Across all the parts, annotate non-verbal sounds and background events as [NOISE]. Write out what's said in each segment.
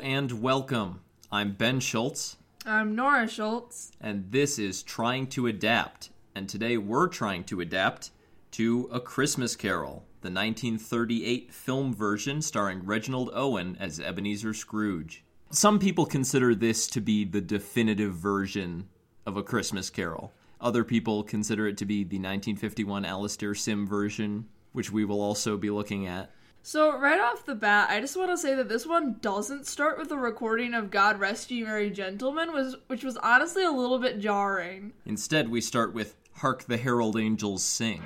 and welcome. I'm Ben Schultz, I'm Nora Schultz. and this is Trying to Adapt. And today we're trying to adapt to A Christmas Carol, the 1938 film version starring Reginald Owen as Ebenezer Scrooge. Some people consider this to be the definitive version of A Christmas Carol. Other people consider it to be the 1951 Alastair Sim version, which we will also be looking at. So, right off the bat, I just want to say that this one doesn't start with a recording of God Rest Ye Merry Gentlemen, was, which was honestly a little bit jarring. Instead, we start with Hark the Herald Angels Sing.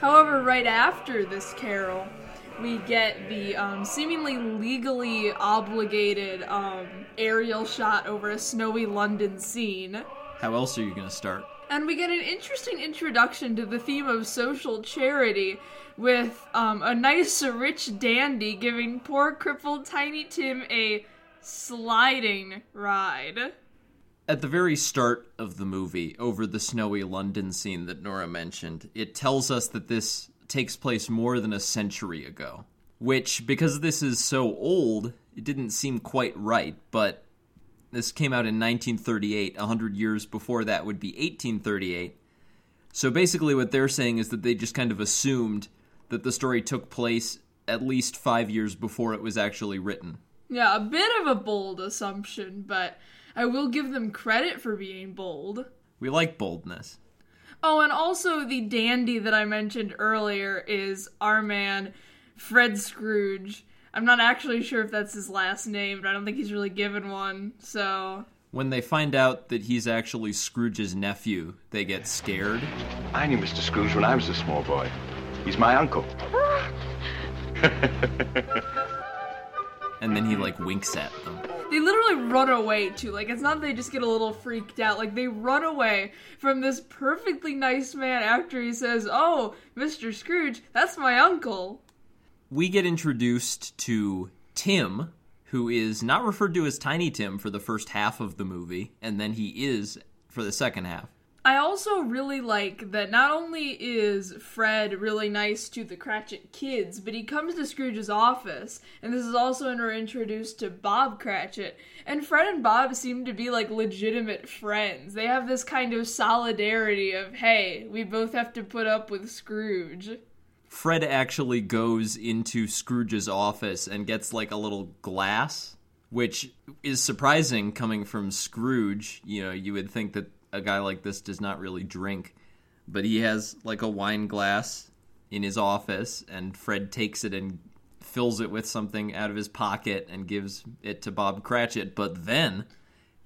However, right after this carol, we get the um, seemingly legally obligated um, aerial shot over a snowy London scene. How else are you going to start? And we get an interesting introduction to the theme of social charity with um, a nice rich dandy giving poor crippled Tiny Tim a sliding ride. At the very start of the movie, over the snowy London scene that Nora mentioned, it tells us that this takes place more than a century ago. Which, because this is so old, it didn't seem quite right, but this came out in 1938. Hundred years before that would be 1838. So basically, what they're saying is that they just kind of assumed that the story took place at least five years before it was actually written. Yeah, a bit of a bold assumption, but I will give them credit for being bold. We like boldness. Oh, and also the dandy that I mentioned earlier is our man, Fred Scrooge. I'm not actually sure if that's his last name, but I don't think he's really given one, so. When they find out that he's actually Scrooge's nephew, they get scared. I knew Mr. Scrooge when I was a small boy. He's my uncle. [LAUGHS] and then he like winks at them. They literally run away too. Like, it's not they just get a little freaked out. Like, they run away from this perfectly nice man after he says, Oh, Mr. Scrooge, that's my uncle. We get introduced to Tim, who is not referred to as Tiny Tim for the first half of the movie, and then he is for the second half. I also really like that not only is Fred really nice to the Cratchit kids, but he comes to Scrooge's office, and this is also when we're introduced to Bob Cratchit. And Fred and Bob seem to be like legitimate friends. They have this kind of solidarity of, hey, we both have to put up with Scrooge. Fred actually goes into Scrooge's office and gets like a little glass, which is surprising coming from Scrooge. You know, you would think that a guy like this does not really drink, but he has like a wine glass in his office, and Fred takes it and fills it with something out of his pocket and gives it to Bob Cratchit. But then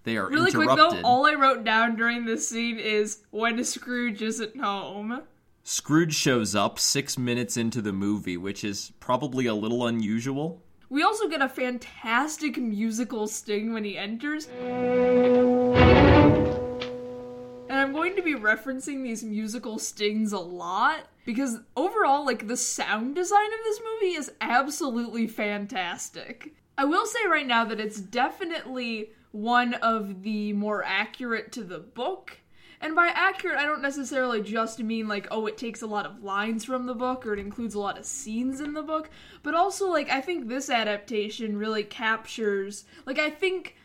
they are Really quick though, all I wrote down during this scene is when Scrooge isn't home. Scrooge shows up six minutes into the movie, which is probably a little unusual. We also get a fantastic musical sting when he enters. I'm going to be referencing these musical stings a lot because overall, like, the sound design of this movie is absolutely fantastic. I will say right now that it's definitely one of the more accurate to the book. And by accurate, I don't necessarily just mean like, oh, it takes a lot of lines from the book or it includes a lot of scenes in the book, but also, like, I think this adaptation really captures, like, I think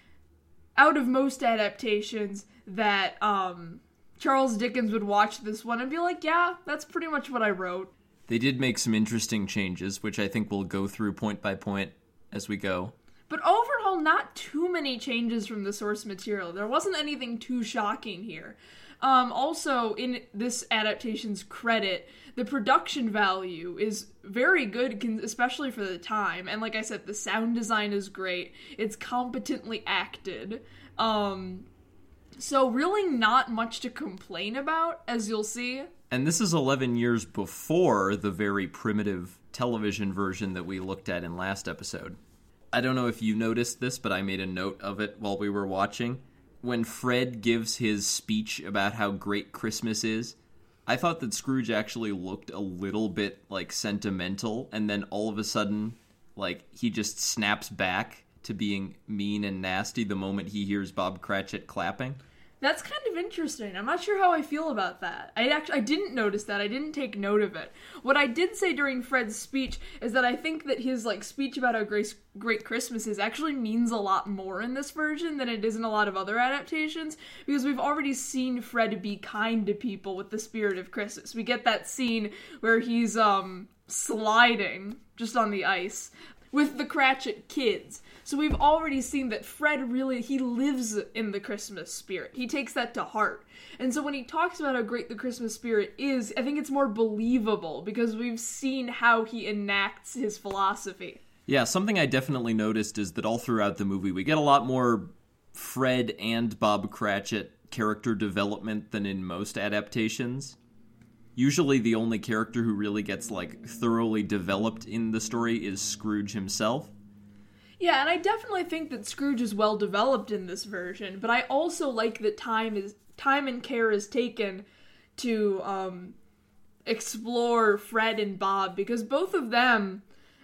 out of most adaptations that um Charles Dickens would watch this one and be like, yeah, that's pretty much what I wrote. They did make some interesting changes, which I think we'll go through point by point as we go. But overall, not too many changes from the source material. There wasn't anything too shocking here. Um, also, in this adaptation's credit, the production value is very good, especially for the time. And like I said, the sound design is great. It's competently acted. Um, so really, not much to complain about, as you'll see. And this is 11 years before the very primitive television version that we looked at in last episode. I don't know if you noticed this, but I made a note of it while we were watching. When Fred gives his speech about how great Christmas is, I thought that Scrooge actually looked a little bit like sentimental, and then all of a sudden, like he just snaps back to being mean and nasty the moment he hears Bob Cratchit clapping. That's kind of interesting. I'm not sure how I feel about that. I actually I didn't notice that. I didn't take note of it. What I did say during Fred's speech is that I think that his like speech about how great great Christmas is actually means a lot more in this version than it is in a lot of other adaptations because we've already seen Fred be kind to people with the spirit of Christmas. We get that scene where he's um sliding just on the ice with the Cratchit kids. So we've already seen that Fred really he lives in the Christmas spirit. He takes that to heart. And so when he talks about how great the Christmas spirit is, I think it's more believable because we've seen how he enacts his philosophy. Yeah, something I definitely noticed is that all throughout the movie we get a lot more Fred and Bob Cratchit character development than in most adaptations. Usually the only character who really gets like thoroughly developed in the story is Scrooge himself. Yeah, and I definitely think that Scrooge is well developed in this version, but I also like that time is time and care is taken to um, explore Fred and Bob because both of them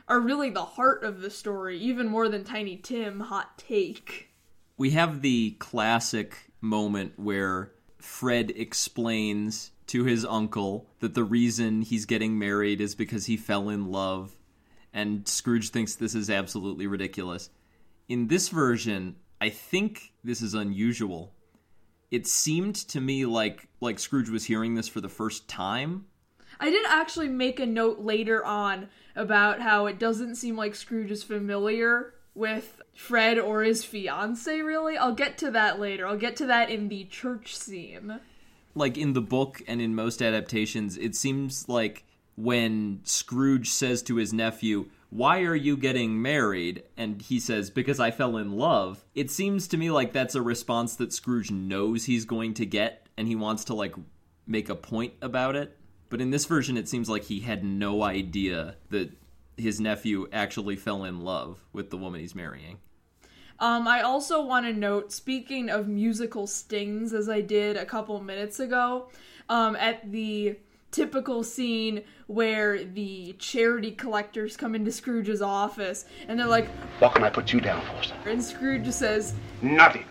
are really the heart of the story, even more than Tiny Tim. Hot take. We have the classic moment where Fred explains to his uncle that the reason he's getting married is because he fell in love and Scrooge thinks this is absolutely ridiculous. In this version, I think this is unusual. It seemed to me like like Scrooge was hearing this for the first time. I did actually make a note later on about how it doesn't seem like Scrooge is familiar with Fred or his fiance really. I'll get to that later. I'll get to that in the church scene. Like in the book and in most adaptations, it seems like when Scrooge says to his nephew, Why are you getting married? And he says, Because I fell in love. It seems to me like that's a response that Scrooge knows he's going to get and he wants to, like, make a point about it. But in this version, it seems like he had no idea that his nephew actually fell in love with the woman he's marrying. Um, I also want to note, speaking of musical stings, as I did a couple minutes ago, um, at the typical scene where the charity collectors come into Scrooge's office and they're like, What can I put you down for, sir? and Scrooge says, Nothing.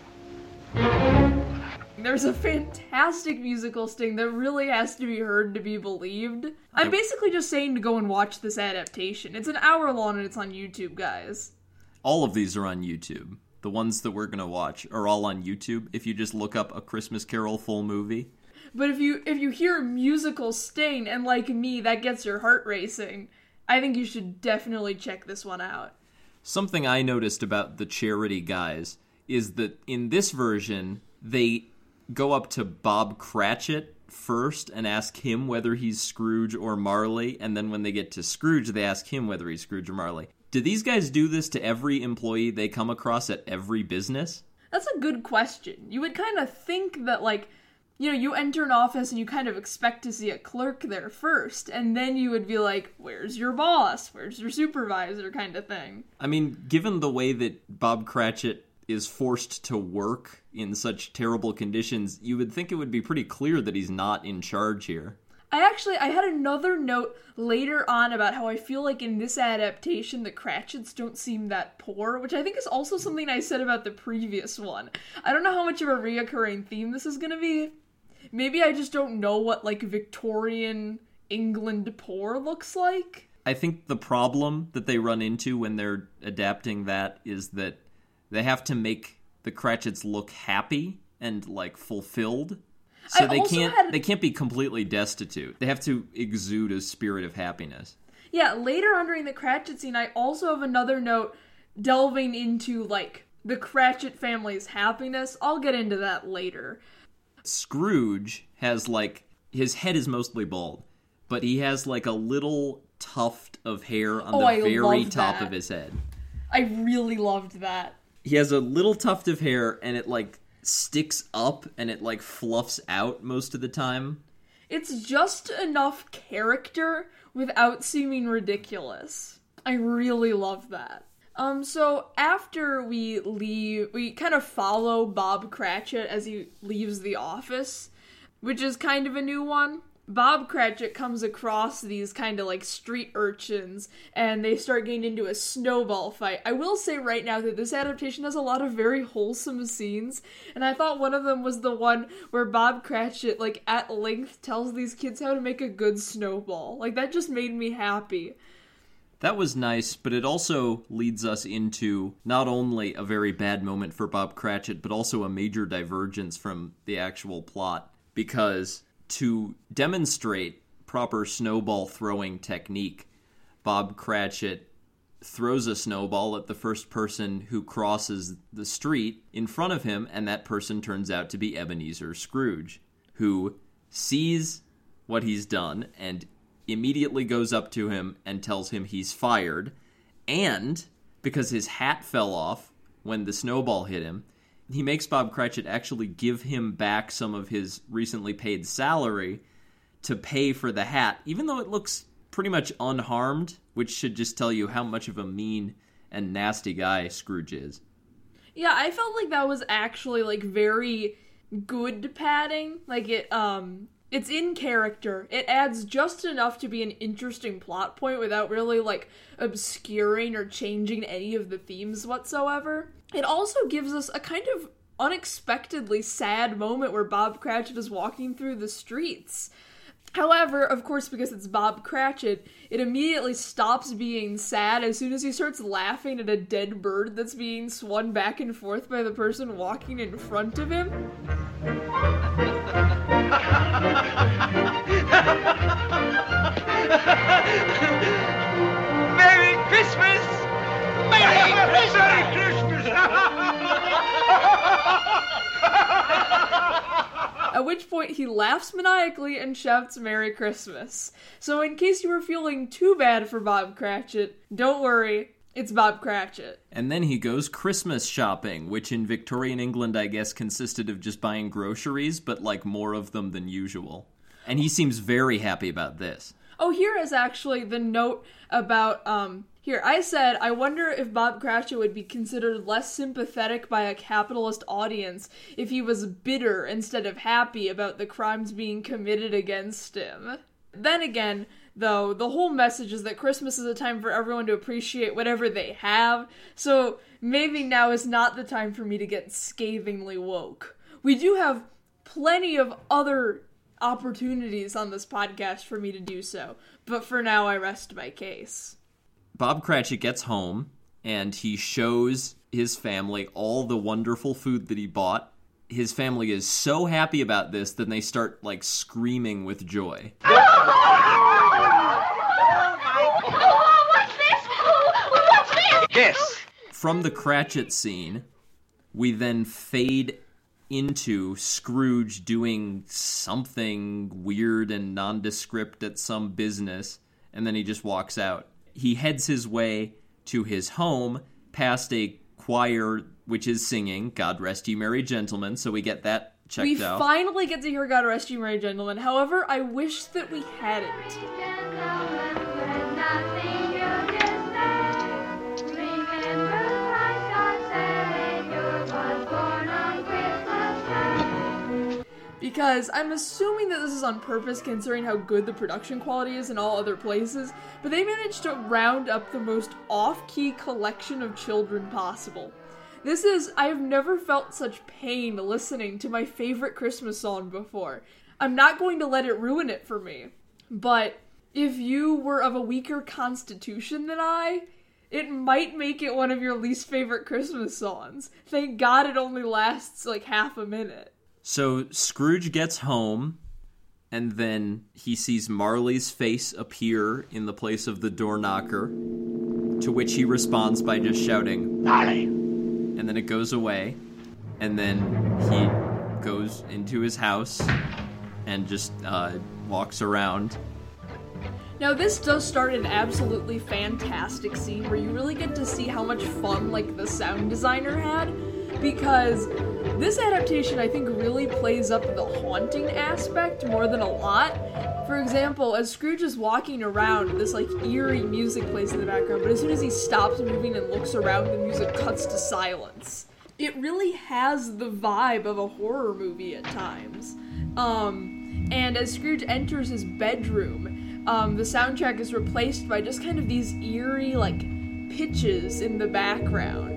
There's a fantastic musical sting that really has to be heard to be believed. I'm basically just saying to go and watch this adaptation. It's an hour long and it's on YouTube, guys. All of these are on YouTube. The ones that we're going to watch are all on YouTube if you just look up a Christmas Carol full movie. But if you if you hear a musical sting and like me that gets your heart racing, I think you should definitely check this one out. Something I noticed about the charity guys is that in this version, they go up to Bob Cratchit first and ask him whether he's Scrooge or Marley, and then when they get to Scrooge, they ask him whether he's Scrooge or Marley. Do these guys do this to every employee they come across at every business? That's a good question. You would kind of think that like you know, you enter an office and you kind of expect to see a clerk there first, and then you would be like, "Where's your boss? Where's your supervisor?" kind of thing. I mean, given the way that Bob Cratchit is forced to work in such terrible conditions, you would think it would be pretty clear that he's not in charge here. I actually I had another note later on about how I feel like in this adaptation the Cratchits don't seem that poor, which I think is also something I said about the previous one. I don't know how much of a reoccurring theme this is to be. Maybe I just don't know what like Victorian England poor looks like. I think the problem that they run into when they're adapting that is that they have to make the Cratchits look happy and like fulfilled. So I they can't had- they can't be completely destitute. They have to exude a spirit of happiness. Yeah, later on during the Cratchit scene, I also have another note delving into like the Cratchit family's happiness. I'll get into that later. Scrooge has like his head is mostly bald, but he has like a little tuft of hair on Oh, the I very top that. of his head. I really loved that. He has a little tuft of hair and it like sticks up and it like fluffs out most of the time. It's just enough character without seeming ridiculous. I really love that. Um, so after we leave, we kind of follow Bob Cratchit as he leaves the office, which is kind of a new one. Bob Cratchit comes across these kind of like street urchins and they start getting into a snowball fight. I will say right now that this adaptation has a lot of very wholesome scenes, and I thought one of them was the one where Bob Cratchit, like at length, tells these kids how to make a good snowball. Like that just made me happy. That was nice, but it also leads us into not only a very bad moment for Bob Cratchit, but also a major divergence from the actual plot. Because to demonstrate proper snowball throwing technique, Bob Cratchit throws a snowball at the first person who crosses the street in front of him, and that person turns out to be Ebenezer Scrooge, who sees what he's done and immediately goes up to him and tells him he's fired. And because his hat fell off when the snowball hit him, he makes Bob Cratchit actually give him back some of his recently paid salary to pay for the hat, even though it looks pretty much unharmed, which should just tell you how much of a mean and nasty guy Scrooge is. Yeah, I felt like that was actually like very good padding. Like it um it's in character. It adds just enough to be an interesting plot point without really like obscuring or changing any of the themes whatsoever. It also gives us a kind of unexpectedly sad moment where Bob Cratchit is walking through the streets. However, of course, because it's Bob Cratchit, it immediately stops being sad as soon as he starts laughing at a dead bird that's being swung back and forth by the person walking in front of him. Merry Christmas! Merry Christmas! At which point he laughs maniacally and shouts Merry Christmas. So, in case you were feeling too bad for Bob Cratchit, don't worry, it's Bob Cratchit. And then he goes Christmas shopping, which in Victorian England, I guess, consisted of just buying groceries, but like more of them than usual. And he seems very happy about this. Oh, here is actually the note about um here I said I wonder if Bob Cratchit would be considered less sympathetic by a capitalist audience if he was bitter instead of happy about the crimes being committed against him. Then again, though, the whole message is that Christmas is a time for everyone to appreciate whatever they have, so maybe now is not the time for me to get scathingly woke. We do have plenty of other opportunities on this podcast for me to do so, but for now I rest my case. Bob Cratchit gets home and he shows his family all the wonderful food that he bought. His family is so happy about this that they start like screaming with joy. [LAUGHS] Oh, what's this? What's this? Yes. From the Cratchit scene, we then fade into Scrooge doing something weird and nondescript at some business, and then he just walks out. He heads his way to his home past a choir which is singing God Rest You Merry Gentlemen, so we get that checked We out. finally get to hear God Rest You Merry Gentlemen. However, I wish that we hadn't. Because I'm assuming that this is on purpose considering how good the production quality is in all other places, but they managed to round up the most off key collection of children possible. This is, I have never felt such pain listening to my favorite Christmas song before. I'm not going to let it ruin it for me, but if you were of a weaker constitution than I, it might make it one of your least favorite Christmas songs. Thank God it only lasts like half a minute. So Scrooge gets home, and then he sees Marley's face appear in the place of the door knocker, to which he responds by just shouting, Marley. and then it goes away, and then he goes into his house and just uh, walks around. Now, this does start an absolutely fantastic scene where you really get to see how much fun, like, the sound designer had, because this adaptation, I think, really plays up the haunting aspect more than a lot. For example, as Scrooge is walking around, this, like, eerie music plays in the background, but as soon as he stops moving and looks around, the music cuts to silence. It really has the vibe of a horror movie at times. Um, And as Scrooge enters his bedroom, um, the soundtrack is replaced by just kind of these eerie, like, pitches in the background.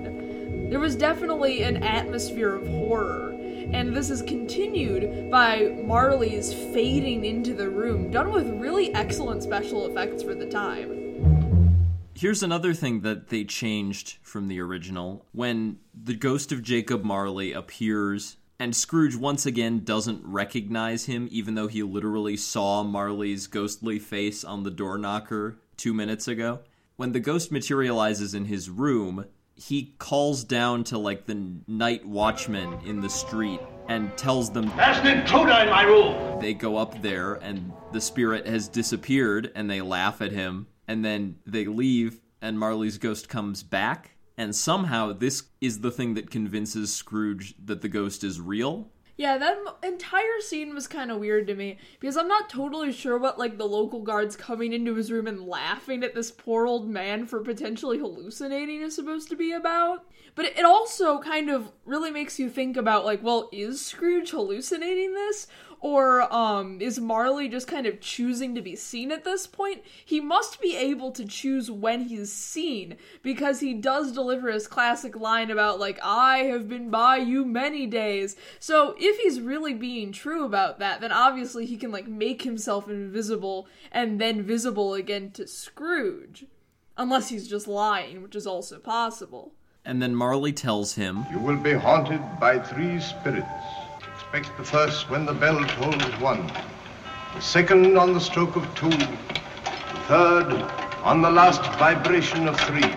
There was definitely an atmosphere of horror, and this is continued by Marley's fading into the room, done with really excellent special effects for the time. Here's another thing that they changed from the original. When the ghost of Jacob Marley appears and Scrooge once again doesn't recognize him, even though he literally saw Marley's ghostly face on the door knocker two minutes ago. When the ghost materializes in his room, he calls down to like the night watchman in the street and tells them There's an intruder in my room. they go up there and the spirit has disappeared and they laugh at him and then they leave and Marley's ghost comes back and somehow this is the thing that convinces Scrooge that the ghost is real. Yeah, that entire scene was kind of weird to me because I'm not totally sure what like the local guards coming into his room and laughing at this poor old man for potentially hallucinating is supposed to be about. But it- also kind of really makes you think about like, well, is Scrooge hallucinating this or um is Marley just kind of choosing to be seen at this point? He must be able to choose when he's seen because he does deliver his classic line about like I have been by you many days. So if he's really being true about that, then obviously he can like make himself invisible and then visible again to Scrooge. Unless he's just lying, which is also possible. And then Marley tells him You will be haunted by three spirits. Expect the first when the bell tolls one, the second on the stroke of two, the third on the last vibration of three.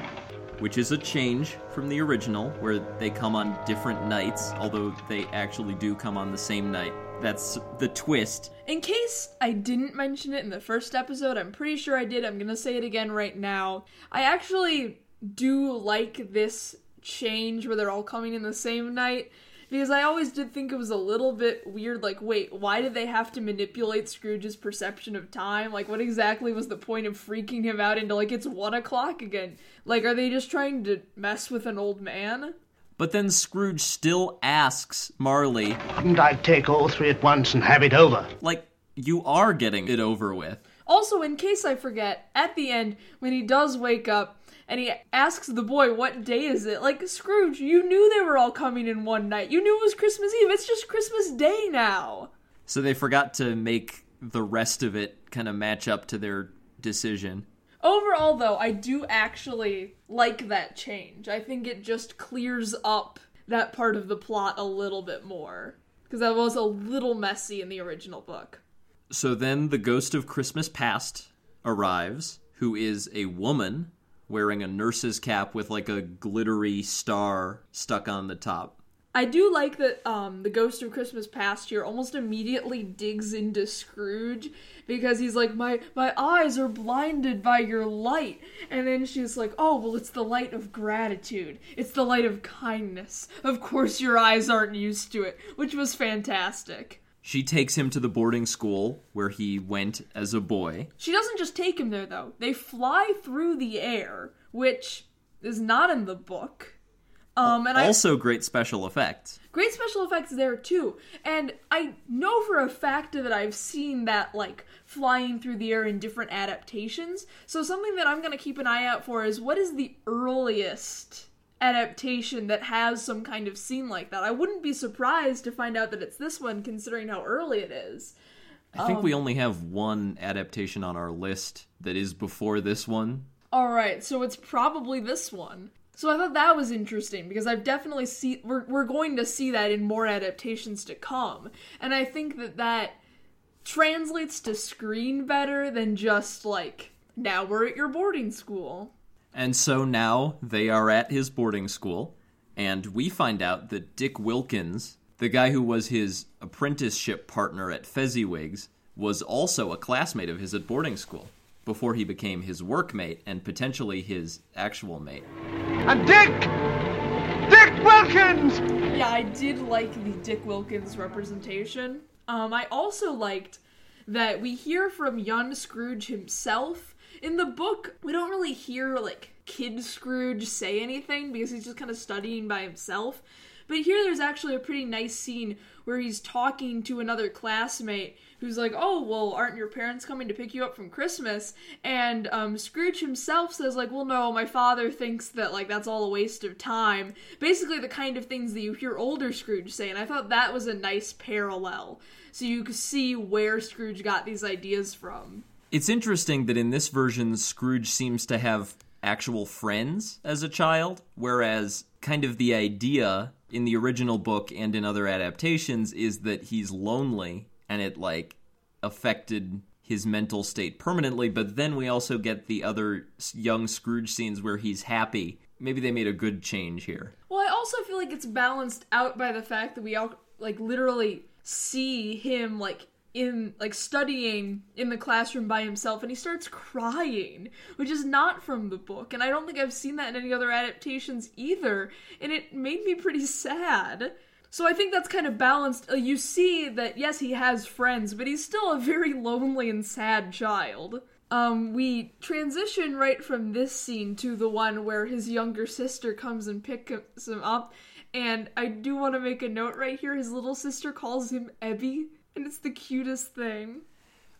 which is a change from the original, where they come on different nights, although they actually do come on the same night. That's the twist. In case I didn't mention it in the first episode, I'm pretty sure I did. I'm gonna say it again right now. I actually do like this change where they're all coming in the same night because I always did think it was a little bit weird. Like, wait, why did they have to manipulate Scrooge's perception of time? Like, what exactly was the point of freaking him out into like it's one o'clock again? Like, are they just trying to mess with an old man? But then Scrooge still asks Marley, Couldn't I take all three at once and have it over? like, you are getting it over with. Also, in case I forget, at the end, when he does wake up and he asks the boy, What day is it? Like, Scrooge, you knew they were all coming in one night. You knew it was Christmas Eve. It's just Christmas Day now. So they forgot to make the rest of it kind of match up to their decision. Overall, though, I do actually like that change. I think it just clears up that part of the plot a little bit more. Because that was a little messy in the original book. So then the ghost of Christmas past arrives, who is a woman wearing a nurse's cap with like a glittery star stuck on the top. I do like that um, the Ghost of Christmas Past here almost immediately digs into Scrooge because he's like, my my eyes are blinded by your light, and then she's like, oh well, it's the light of gratitude, it's the light of kindness. Of course, your eyes aren't used to it, which was fantastic. She takes him to the boarding school where he went as a boy. She doesn't just take him there though; they fly through the air, which is not in the book. Um, and I Also, great special effects. great special effects there too and i know for a fact that i've seen that like flying through the air in different adaptations so something that i'm going to keep an eye out for is what is the earliest adaptation that has some kind of scene like that. I wouldn't be surprised to find out that it's this one considering how early it is. I think we um, only have one adaptation on our list that is before this one. all right so it's probably this one. So i thought that was interesting because i've definitely see we're, we're going to see that in more adaptations to come. And i think that that translates to screen better than just like now we're at your boarding school And so now they are at his boarding school, and we find out that Dick Wilkins, the guy who was his apprenticeship partner at Fezziwigs, was also a classmate of his at boarding school before he became his workmate and potentially his actual mate. And Dick! Dick Wilkins! yeah i did like the dick wilkins representation um i also liked that we hear from young scrooge himself in the book we don't really hear like kid scrooge say anything because he's just kind of studying by himself But here there's actually a pretty nice scene where he's talking to another classmate who's like, "Oh, well, aren't your parents coming to pick you up from Christmas?" And um, Scrooge himself says, "Like, well, no, my father thinks that like that's all a waste of time." Basically, the kind of things that you hear older Scrooge say, and I thought that was a nice parallel, so you could see where Scrooge got these ideas from. It's interesting that in this version, Scrooge seems to have actual friends as a child, whereas kind of the idea in the original book and in other adaptations is that he's lonely and it like affected his mental state permanently. But then we also get the other young Scrooge scenes where he's happy. Maybe they made a good change here. Well, I also feel like it's balanced out by the fact that we all like literally see him like in like studying in the classroom by himself and he starts crying which is not from the book and i don't think i've seen that in any other adaptations either and it made me pretty sad. So i think that's kind of balanced. Uh, you see that yes he has friends but he's still a very lonely and sad child. Um, we transition right from this scene to the one where his younger sister comes and picks him up and i do want to make a note right here his little sister calls him ebby and it's the cutest thing.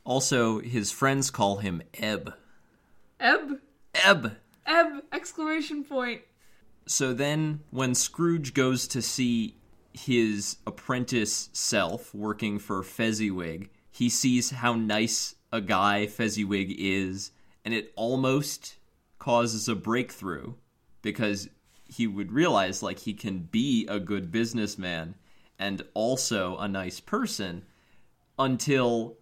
Also, his friends call him Eb. Eb? Eb! Eb! Exclamation point. So then, when Scrooge goes to see his apprentice self working for Fezziwig, he sees how nice a guy Fezziwig is, and it almost causes a breakthrough because he would realize like he can be a good businessman and also a nice person until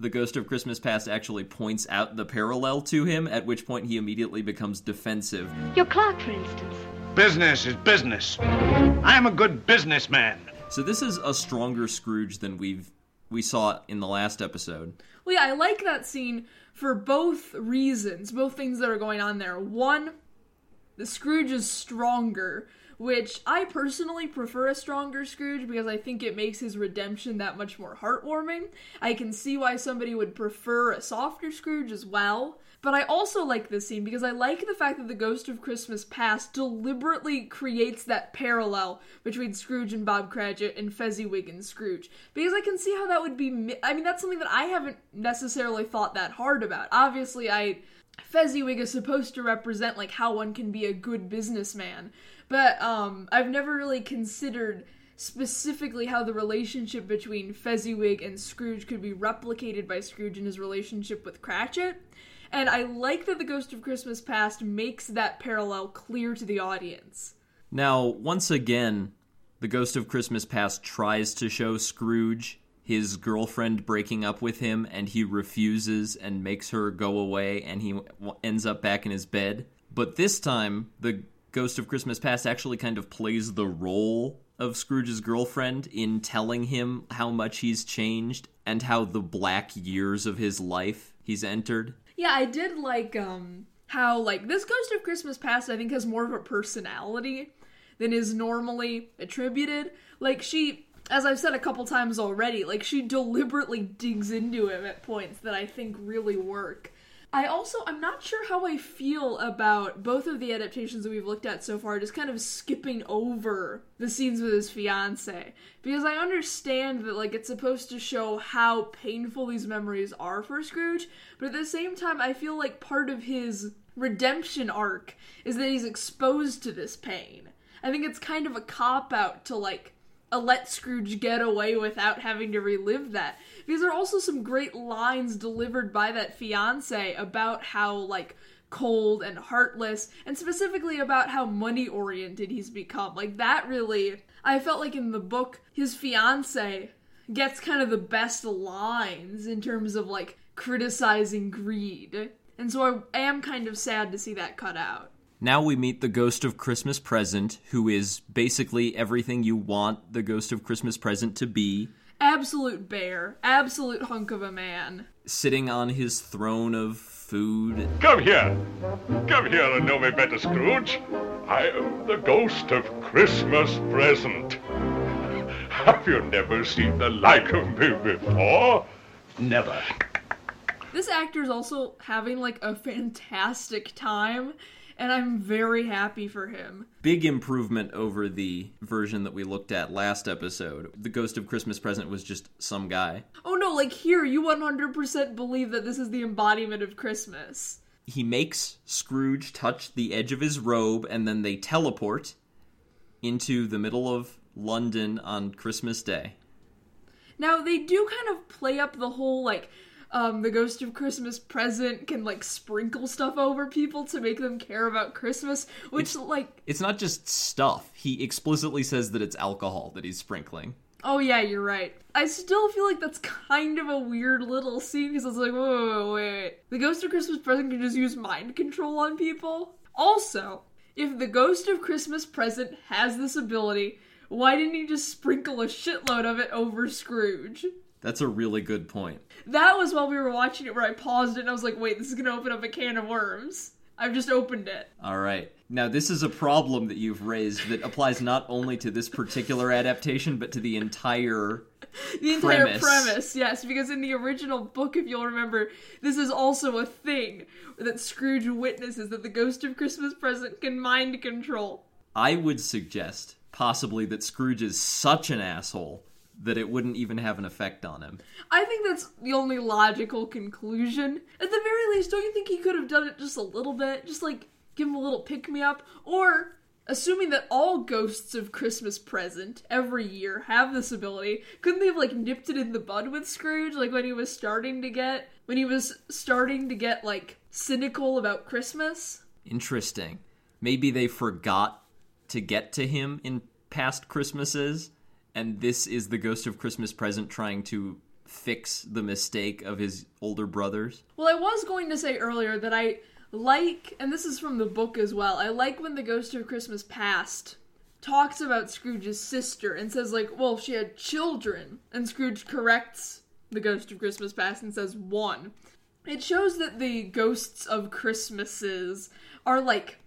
the Ghost of Christmas Past actually points out the parallel to him, at which point he immediately becomes defensive. Your clock, for instance. Business is business. I am a good businessman. So this is a stronger Scrooge than we've we saw in the last episode. Well, yeah, I like that scene for both reasons, both things that are going on there. One, the Scrooge is stronger which I personally prefer a stronger Scrooge because I think it makes his redemption that much more heartwarming. I can see why somebody would prefer a softer Scrooge as well. But I also like this scene because I like the fact that the Ghost of Christmas Past deliberately creates that parallel between Scrooge and Bob Cratchit and Fezziwig and Scrooge. Because I can see how that would be. I mean, that's something that I haven't necessarily thought that hard about. Obviously, I. Fezziwig is supposed to represent like how one can be a good businessman, but um, I've never really considered specifically how the relationship between Fezziwig and Scrooge could be replicated by Scrooge in his relationship with Cratchit. And I like that the Ghost of Christmas Past makes that parallel clear to the audience. Now, once again, the Ghost of Christmas Past tries to show Scrooge his girlfriend breaking up with him, and he refuses and makes her go away, and he ends up back in his bed. But this time, the Ghost of Christmas Past actually kind of plays the role of Scrooge's girlfriend in telling him how much he's changed and how the black years of his life he's entered. Yeah, I did like um how like this Ghost of Christmas Past I think has more of a personality than is normally attributed. Like she as I've said a couple times already, like she deliberately digs into him at points that I think really work. I also I'm not sure how I feel about both of the adaptations that we've looked at so far, just kind of skipping over the scenes with his fiance. Because I understand that like it's supposed to show how painful these memories are for Scrooge, but at the same time I feel like part of his redemption arc is that he's exposed to this pain. I think it's kind of a cop out to like a let Scrooge get away without having to relive that. Because there are also some great lines delivered by that fiance about how like cold and heartless and specifically about how money oriented he's become. Like that really I felt like in the book his fiance gets kind of the best lines in terms of like criticizing greed. And so I am kind of sad to see that cut out. Now we meet the Ghost of Christmas Present, who is basically everything you want the Ghost of Christmas Present to be. Absolute bear, absolute hunk of a man. Sitting on his throne of food. Come here. Come here and know me better, Scrooge. I am the Ghost of Christmas Present. [LAUGHS] Have you never seen the like of me before? Never. This actor is also having like a fantastic time and I'm very happy for him. Big improvement over the version that we looked at last episode. The Ghost of Christmas Present was just some guy. Oh no, like here, you 100% believe that this is the embodiment of Christmas. He makes Scrooge touch the edge of his robe, and then they teleport into the middle of London on Christmas Day. Now, they do kind of play up the whole, like, um, the Ghost of Christmas Present can, like, sprinkle stuff over people to make them care about Christmas, which, like, It's not just stuff. He explicitly says that it's alcohol that he's sprinkling. oh yeah, you're right. I still feel like that's kind of a weird little scene because it's like, whoa, wait, wait. The Ghost of Christmas Present can just use mind control on people. Also, if the Ghost of Christmas Present has this ability, why didn't he just sprinkle a shitload of it over Scrooge? That's a really good point. That was while we were watching it where I paused it and I was like, wait, this is gonna open up a can of worms. I've just opened it. All right. Now, this is a problem that you've raised that applies not only to this particular adaptation, but to the entire. [LAUGHS] The entire Premise. premise. yes, because in the original book, if you'll remember, this is also a thing that Scrooge witnesses that the ghost of Christmas present can mind control. I would suggest, possibly, that Scrooge is such an asshole that it wouldn't even have an effect on him. I think that's the only logical conclusion. At the very least, don't you think he could have done it just a little bit? Just like give him a little pick me up? Or, assuming that all ghosts of Christmas present every year have this ability, couldn't they have like nipped it in the bud with Scrooge? Like when he was starting to get, when he was starting to get like cynical about Christmas? Interesting. Maybe they forgot to get to him in past Christmases, and this is the Ghost of Christmas Present trying to fix the mistake of his older brothers. Well, I was going to say earlier that I like, and this is from the book as well, I like when the Ghost of Christmas Past talks about Scrooge's sister and says, like, well, she had children. And Scrooge corrects the Ghost of Christmas Past and says one. It shows that the ghosts of Christmases are, like,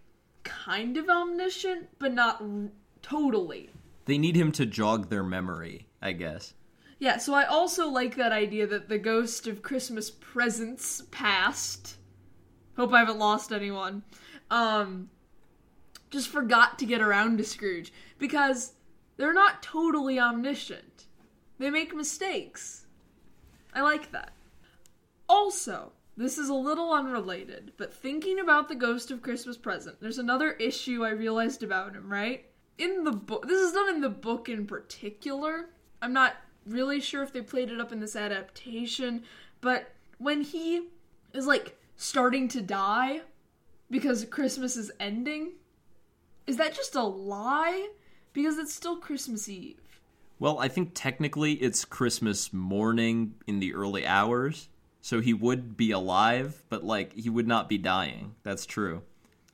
kind of omniscient, but not r- totally. They need him to jog their memory, I guess. Yeah, so I also like that idea that the ghost of Christmas presents past. Hope I haven't lost anyone. Um, just forgot to get around to Scrooge because they're not totally omniscient. They make mistakes. I like that. Also, this is a little unrelated, but thinking about the ghost of Christmas present, there's another issue I realized about him, right? In the book, this is not in the book in particular. I'm not really sure if they played it up in this adaptation, but when he is like starting to die because Christmas is ending, is that just a lie? Because it's still Christmas Eve. Well, I think technically it's Christmas morning in the early hours, so he would be alive, but like he would not be dying. That's true.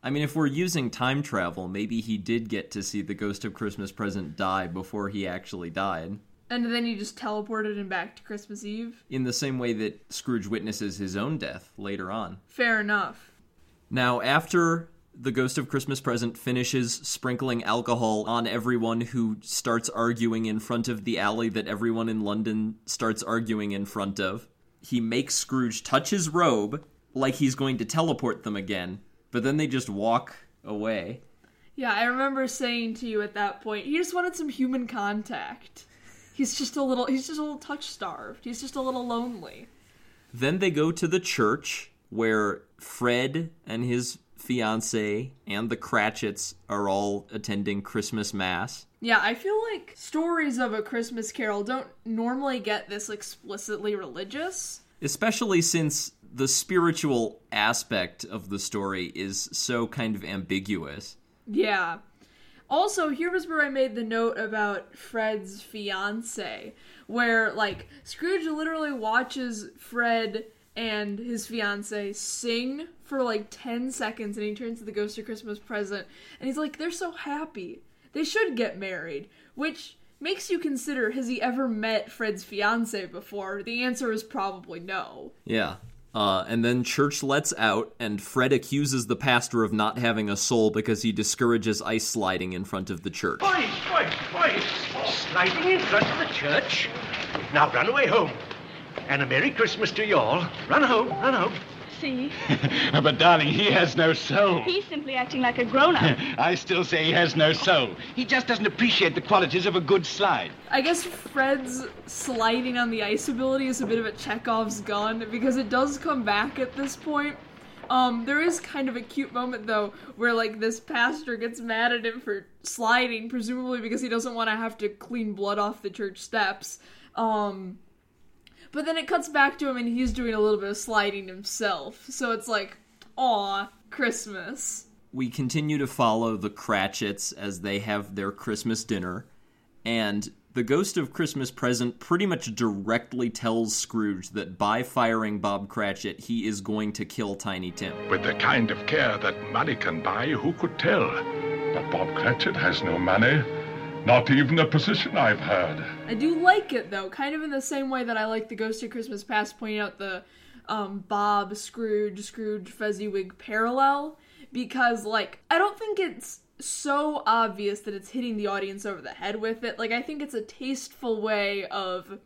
I mean, if we're using time travel, maybe he did get to see the ghost of Christmas present die before he actually died. And then you just teleported him back to Christmas Eve? In the same way that Scrooge witnesses his own death later on. Fair enough. Now, after the Ghost of Christmas Present finishes sprinkling alcohol on everyone who starts arguing in front of the alley that everyone in London starts arguing in front of, he makes Scrooge touch his robe like he's going to teleport them again, but then they just walk away. Yeah, I remember saying to you at that point, he just wanted some human contact. He's just a little he's just a little touch starved. He's just a little lonely. Then they go to the church where Fred and his fiance and the Cratchits are all attending Christmas Mass. Yeah, I feel like stories of a Christmas carol don't normally get this explicitly religious. Especially since the spiritual aspect of the story is so kind of ambiguous. Yeah. Also, here was where I made the note about Fred's fiance, where like Scrooge literally watches Fred and his fiance sing for like 10 seconds and he turns to the ghost of Christmas present and he's like they're so happy. They should get married, which makes you consider has he ever met Fred's fiance before? The answer is probably no. Yeah. Uh, and then church lets out, and Fred accuses the pastor of not having a soul because he discourages ice sliding in front of the church. Boys, boys, boys, sliding in front of the church. Now run away home. And a Merry Christmas to you all. Run home, run home. See. [LAUGHS] but, darling, he has no soul. He's simply acting like a grown-up. [LAUGHS] I still say he has no soul. He just doesn't appreciate the qualities of a good slide. I guess Fred's sliding on the ice ability is a bit of a Chekhov's gun because it does come back at this point. Um, there is kind of a cute moment though where like this pastor gets mad at him for sliding, presumably because he doesn't want to have to clean blood off the church steps. Um, but then it cuts back to him and he's doing a little bit of sliding himself. So it's like, aw, Christmas. We continue to follow the Cratchits as they have their Christmas dinner, and the ghost of Christmas present pretty much directly tells Scrooge that by firing Bob Cratchit, he is going to kill Tiny Tim. With the kind of care that money can buy, who could tell? But Bob Cratchit has no money. Not even a position I've had. I do like it though, kind of in the same way that I like the Ghost of Christmas Past pointing out the um, Bob Scrooge Scrooge Fezziwig parallel because like I don't think it's so obvious that it's hitting the audience over the head with it. Like I think it's a tasteful way of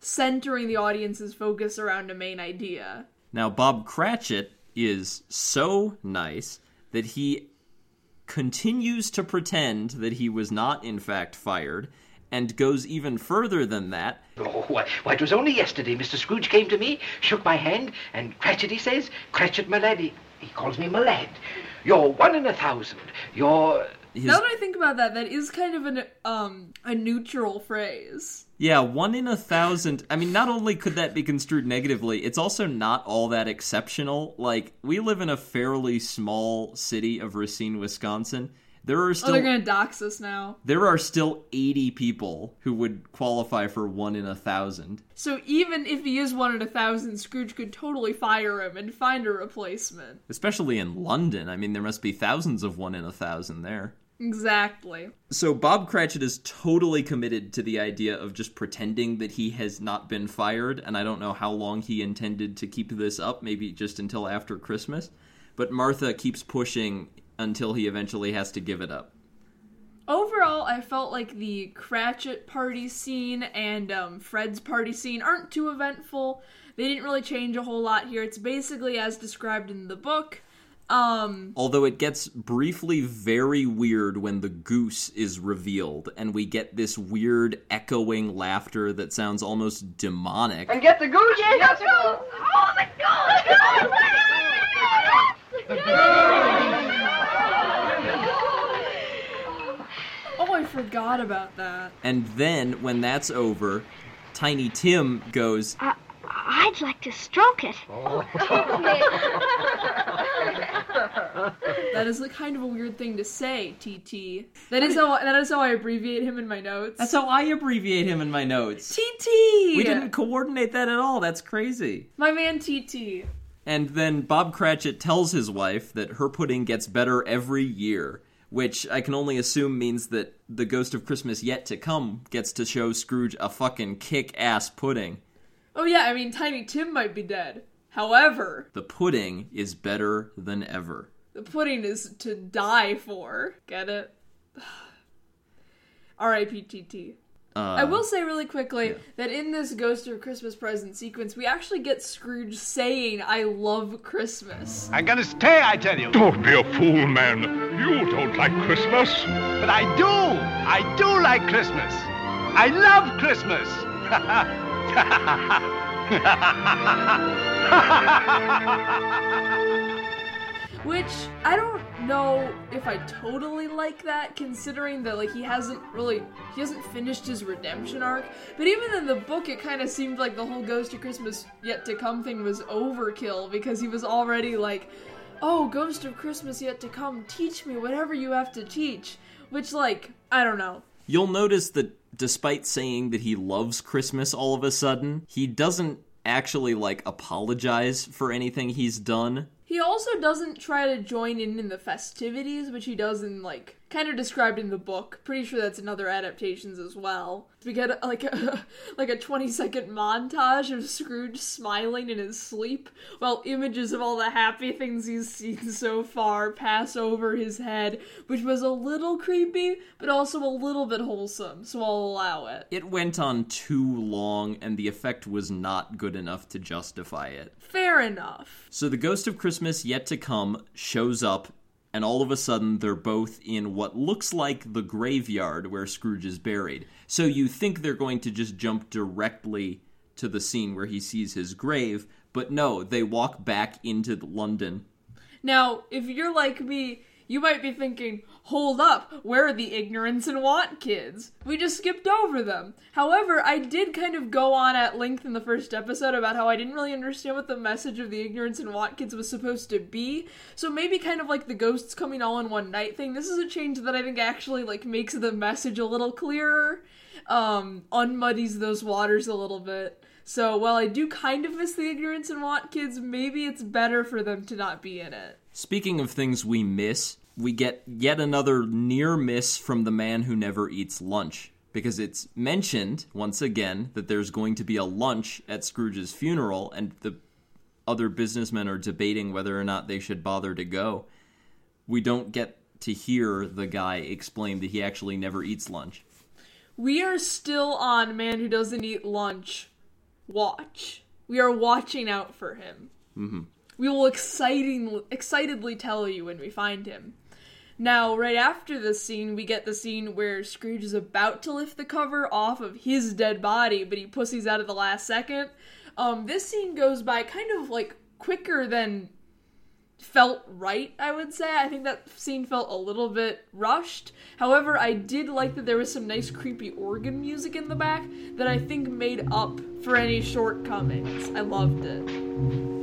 centering the audience's focus around a main idea. Now, Bob Cratchit is so nice that he continues to pretend that he was not, in fact, fired, and goes even further than that. Oh, why, why, it was only yesterday Mr. Scrooge came to me, shook my hand, and Cratchit, he says, Cratchit, my lad, he, he calls me my lad. You're one in a thousand. You're... His, now that I think about that, that is kind of an um a neutral phrase. Yeah, one in a thousand. I mean, not only could that be construed negatively, it's also not all that exceptional. Like, we live in a fairly small city of Racine, Wisconsin. There are still oh, they're gonna dox us now. There are still eighty people who would qualify for one in a thousand. So even if he is one in a thousand, Scrooge could totally fire him and find a replacement. Especially in London. I mean, there must be thousands of one in a thousand there. Exactly. So Bob Cratchit is totally committed to the idea of just pretending that he has not been fired, and I don't know how long he intended to keep this up, maybe just until after Christmas. But Martha keeps pushing until he eventually has to give it up. Overall, I felt like the Cratchit party scene and um, Fred's party scene aren't too eventful. They didn't really change a whole lot here. It's basically as described in the book. Um, Although it gets briefly very weird when the goose is revealed, and we get this weird echoing laughter that sounds almost demonic. And get the goose! Yeah, let's go! Oh, the goose! The goose! [LAUGHS] oh, I forgot about that. And then, when that's over, Tiny Tim goes, I, I'd like to stroke it. [LAUGHS] [LAUGHS] That is a kind of a weird thing to say, TT. That is how that is how I abbreviate him in my notes. That's how I abbreviate him in my notes. TT. We didn't coordinate that at all. That's crazy. My man TT. And then Bob Cratchit tells his wife that her pudding gets better every year, which I can only assume means that the Ghost of Christmas Yet to Come gets to show Scrooge a fucking kick ass pudding. Oh yeah, I mean Tiny Tim might be dead. However, The pudding is better than ever. the pudding is to die for. Get it? [SIGHS] R.I.P. TT. Uh, I will say really quickly that in this Ghost of Christmas Present sequence, we actually get Scrooge saying, I love Christmas. I'm gonna stay, I tell you. Don't be a fool, man. You don't like Christmas. But I do. I do like Christmas. I love Christmas. [LAUGHS] [LAUGHS] Which I don't know if I totally like that, considering that like he hasn't really he hasn't finished his redemption arc. But even in the book, it kind of seemed like the whole Ghost of Christmas Yet to Come thing was overkill because he was already like, "Oh, Ghost of Christmas Yet to Come, teach me whatever you have to teach." Which like I don't know. You'll notice that despite saying that he loves Christmas all of a sudden, he doesn't actually like apologize for anything he's done. He also doesn't try to join in in the festivities, which he does in like kind of described in the book. Pretty sure that's in other adaptations as well. We get uh, [LAUGHS] like a like a 20 second montage of Scrooge smiling in his sleep while images of all the happy things he's seen [LAUGHS] so far pass over his head, which was a little creepy but also a little bit wholesome, so I'll allow it. It went on too long and the effect was not good enough to justify it. Fair enough. So the Ghost of Christmas Yet to Come shows up, and all of a sudden they're both in what looks like the graveyard where Scrooge is buried. So you think they're going to just jump directly to the scene where he sees his grave, but no, they walk back into London. Now, if you're like me, you might be thinking, hold up, where are the ignorance and want kids? We just skipped over them. However, I did kind of go on at length in the first episode about how I didn't really understand what the message of the ignorance and want kids was supposed to be. So maybe kind of like the ghosts coming all in one night thing. This is a change that I think actually like makes the message a little clearer, um, unmuddies those waters a little bit. So while I do kind of miss the ignorance and want kids, maybe it's better for them to not be in it. Speaking of things we miss, we get yet another near miss from the man who never eats lunch. Because it's mentioned, once again, that there's going to be a lunch at Scrooge's funeral, and the other businessmen are debating whether or not they should bother to go. We don't get to hear the guy explain that he actually never eats lunch. We are still on Man Who Doesn't Eat Lunch watch. We are watching out for him. Mm-hmm. We will exciting, excitedly tell you when we find him. Now, right after this scene, we get the scene where Scrooge is about to lift the cover off of his dead body, but he pussies out at the last second. Um, this scene goes by kind of like quicker than felt right, I would say. I think that scene felt a little bit rushed. However, I did like that there was some nice creepy organ music in the back that I think made up for any shortcomings. I loved it.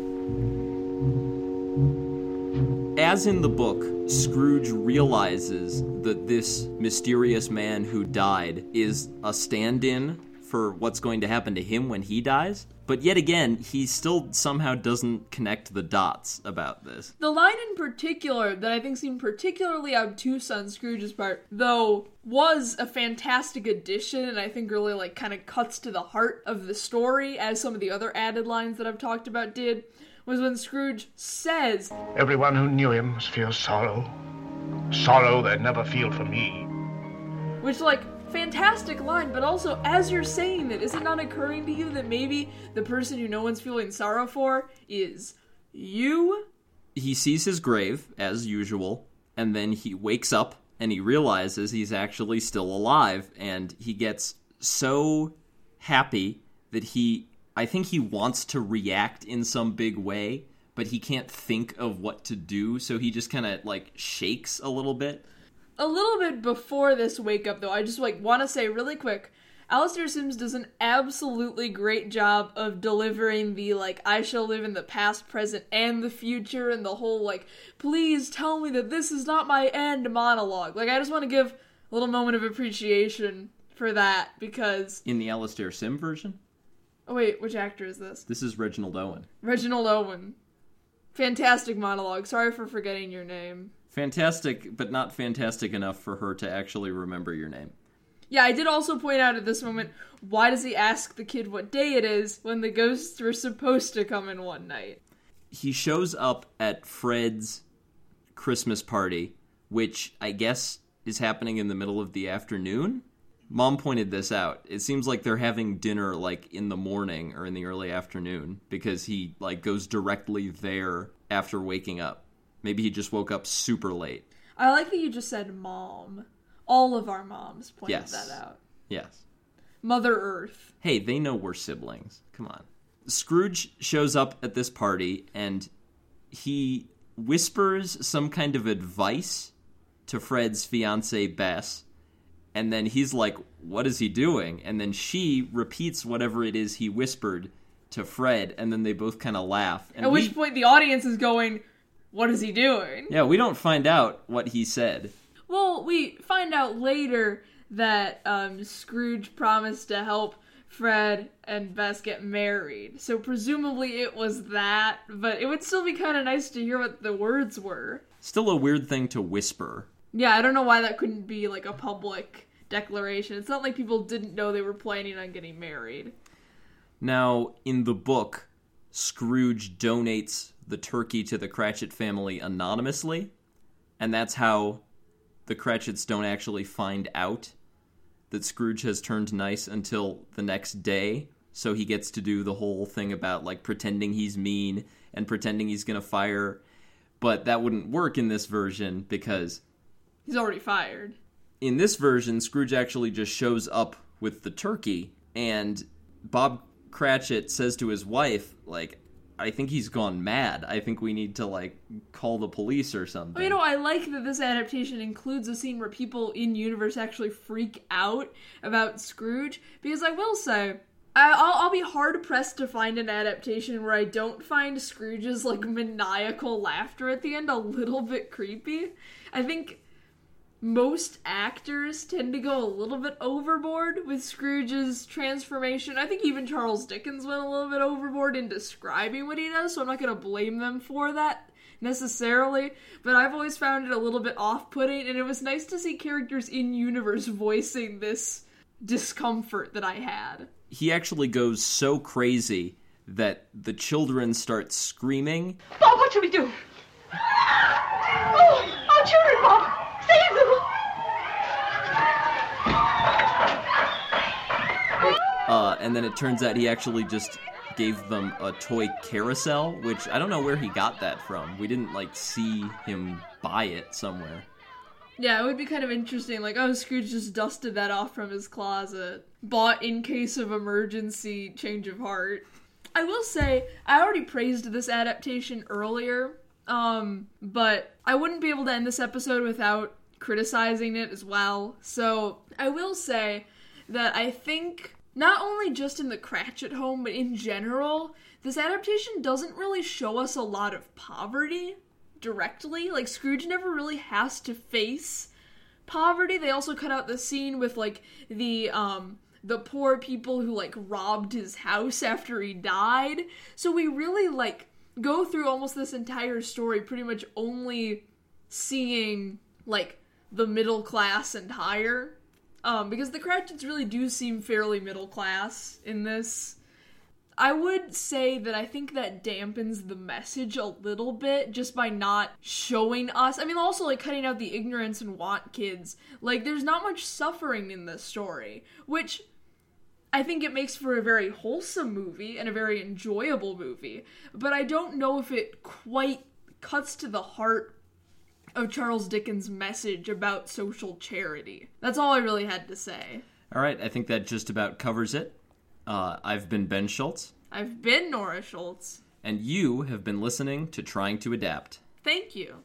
As in the book, Scrooge realizes that this mysterious man who died is a stand in for what's going to happen to him when he dies. But yet again, he still somehow doesn't connect the dots about this. The line in particular that I think seemed particularly obtuse on Scrooge's part, though, was a fantastic addition and I think really like kind of cuts to the heart of the story as some of the other added lines that I've talked about did, was when Scrooge says, Everyone who knew him must feel sorrow. Sorrow they'd never feel for me. which like fantastic line, but also as you're saying it, is it not occurring to you that maybe the person who no one's feeling sorrow for is you? He sees his grave, as usual, and then he wakes up and he realizes he's actually still alive, and he gets so happy that he. I think he wants to react in some big way, but he can't think of what to do, so he just kind of like shakes a little bit. A little bit before this wake up though, I just like want to say really quick, Alastair Sims does an absolutely great job of delivering the like I shall live in the past, present, and the future and the whole like please tell me that this is not my end monologue. Like I just want to give a little moment of appreciation for that because In the Alastair Sim version, oh wait, which actor is this? this is Reginald Owen. Reginald Owen. Fantastic monologue. Sorry for forgetting your name. Fantastic, but not fantastic enough for her to actually remember your name. Yeah, I did also point out at this moment why does he ask the kid what day it is when the ghosts were supposed to come in one night? he shows up at Fred's Christmas party, which I guess is happening in the middle of the afternoon. Mom pointed this out. It seems like they're having dinner like in the morning or in the early afternoon because he like goes directly there after waking up. Maybe he just woke up super late. I like that you just said mom. All of our moms pointed Yes. that out. Yes. Mother Earth. Hey, they know we're siblings. Come on. Scrooge shows up at this party and he whispers some kind of advice to Fred's fiancee Bess. And then he's like, What is he doing? And then she repeats whatever it is he whispered to Fred. And then they both kind of laugh. And At we, which point the audience is going, What is he doing? yeah, we don't find out what he said. Well, we find out later that um, Scrooge promised to help Fred and Bess get married. So presumably it was that, but it would still be kind of nice to hear what the words were. Still a weird thing to whisper. Yeah, I don't know why that couldn't be like a public declaration. It's not like people didn't know they were planning on getting married. Now, in the book, Scrooge donates the turkey to the Cratchit family anonymously, and that's how the Cratchits don't actually find out that Scrooge has turned nice until the next day. So he gets to do the whole thing about like pretending he's mean and pretending he's going to fire. But that wouldn't work in this version because He's already fired. In this version, Scrooge actually just shows up with the turkey, and Bob Cratchit says to his wife, like, I think he's gone mad. I think we need to, like, call the police or something. You know, I like that this adaptation includes a scene where people in universe actually freak out about Scrooge, because I will say, I'll, I'll be hard pressed to find an adaptation where I don't find Scrooge's like maniacal laughter at the end a little bit creepy. I think most actors tend to go a little bit overboard with Scrooge's transformation. I think even Charles Dickens went a little bit overboard in describing what he does, so I'm not going to blame them for that necessarily, but I've always found it a little bit off putting, and it was nice to see characters in universe [LAUGHS] voicing this discomfort that I had. he actually goes so crazy that the children start screaming. Bob, what should we do? [LAUGHS] Oh, our children, Bob! [LAUGHS] Uh, and then it turns out he actually just gave them a toy carousel, which I don't know where he got that from. We didn't, like, see him buy it somewhere. Yeah, it would be kind of interesting. Like, oh, Scrooge just dusted that off from his closet. Bought in case of emergency change of heart. I will say, I already praised this adaptation earlier, um, but I wouldn't be able to end this episode without criticizing it as well. So, I will say that I think not only just in the Cratchit home, but in general, this adaptation doesn't really show us a lot of poverty directly. Like Scrooge never really has to face poverty. They also cut out the scene with like the um the poor people who like robbed his house after he died. So we really like go through almost this entire story pretty much only seeing like the middle class and higher. Um, because the Cratchits really do seem fairly middle class in this. I would say that I think that dampens the message a little bit just by not showing us. I mean, also like cutting out the ignorance and want kids. Like, there's not much suffering in this story, which I think it makes for a very wholesome movie and a very enjoyable movie. But I don't know if it quite cuts to the heart of Charles Dickens' message about social charity. That's all I really had to say. All right, I think that just about covers it. Uh, I've been Ben Schultz, I've been Nora Schultz. and you have been listening to Trying to Adapt. Thank you.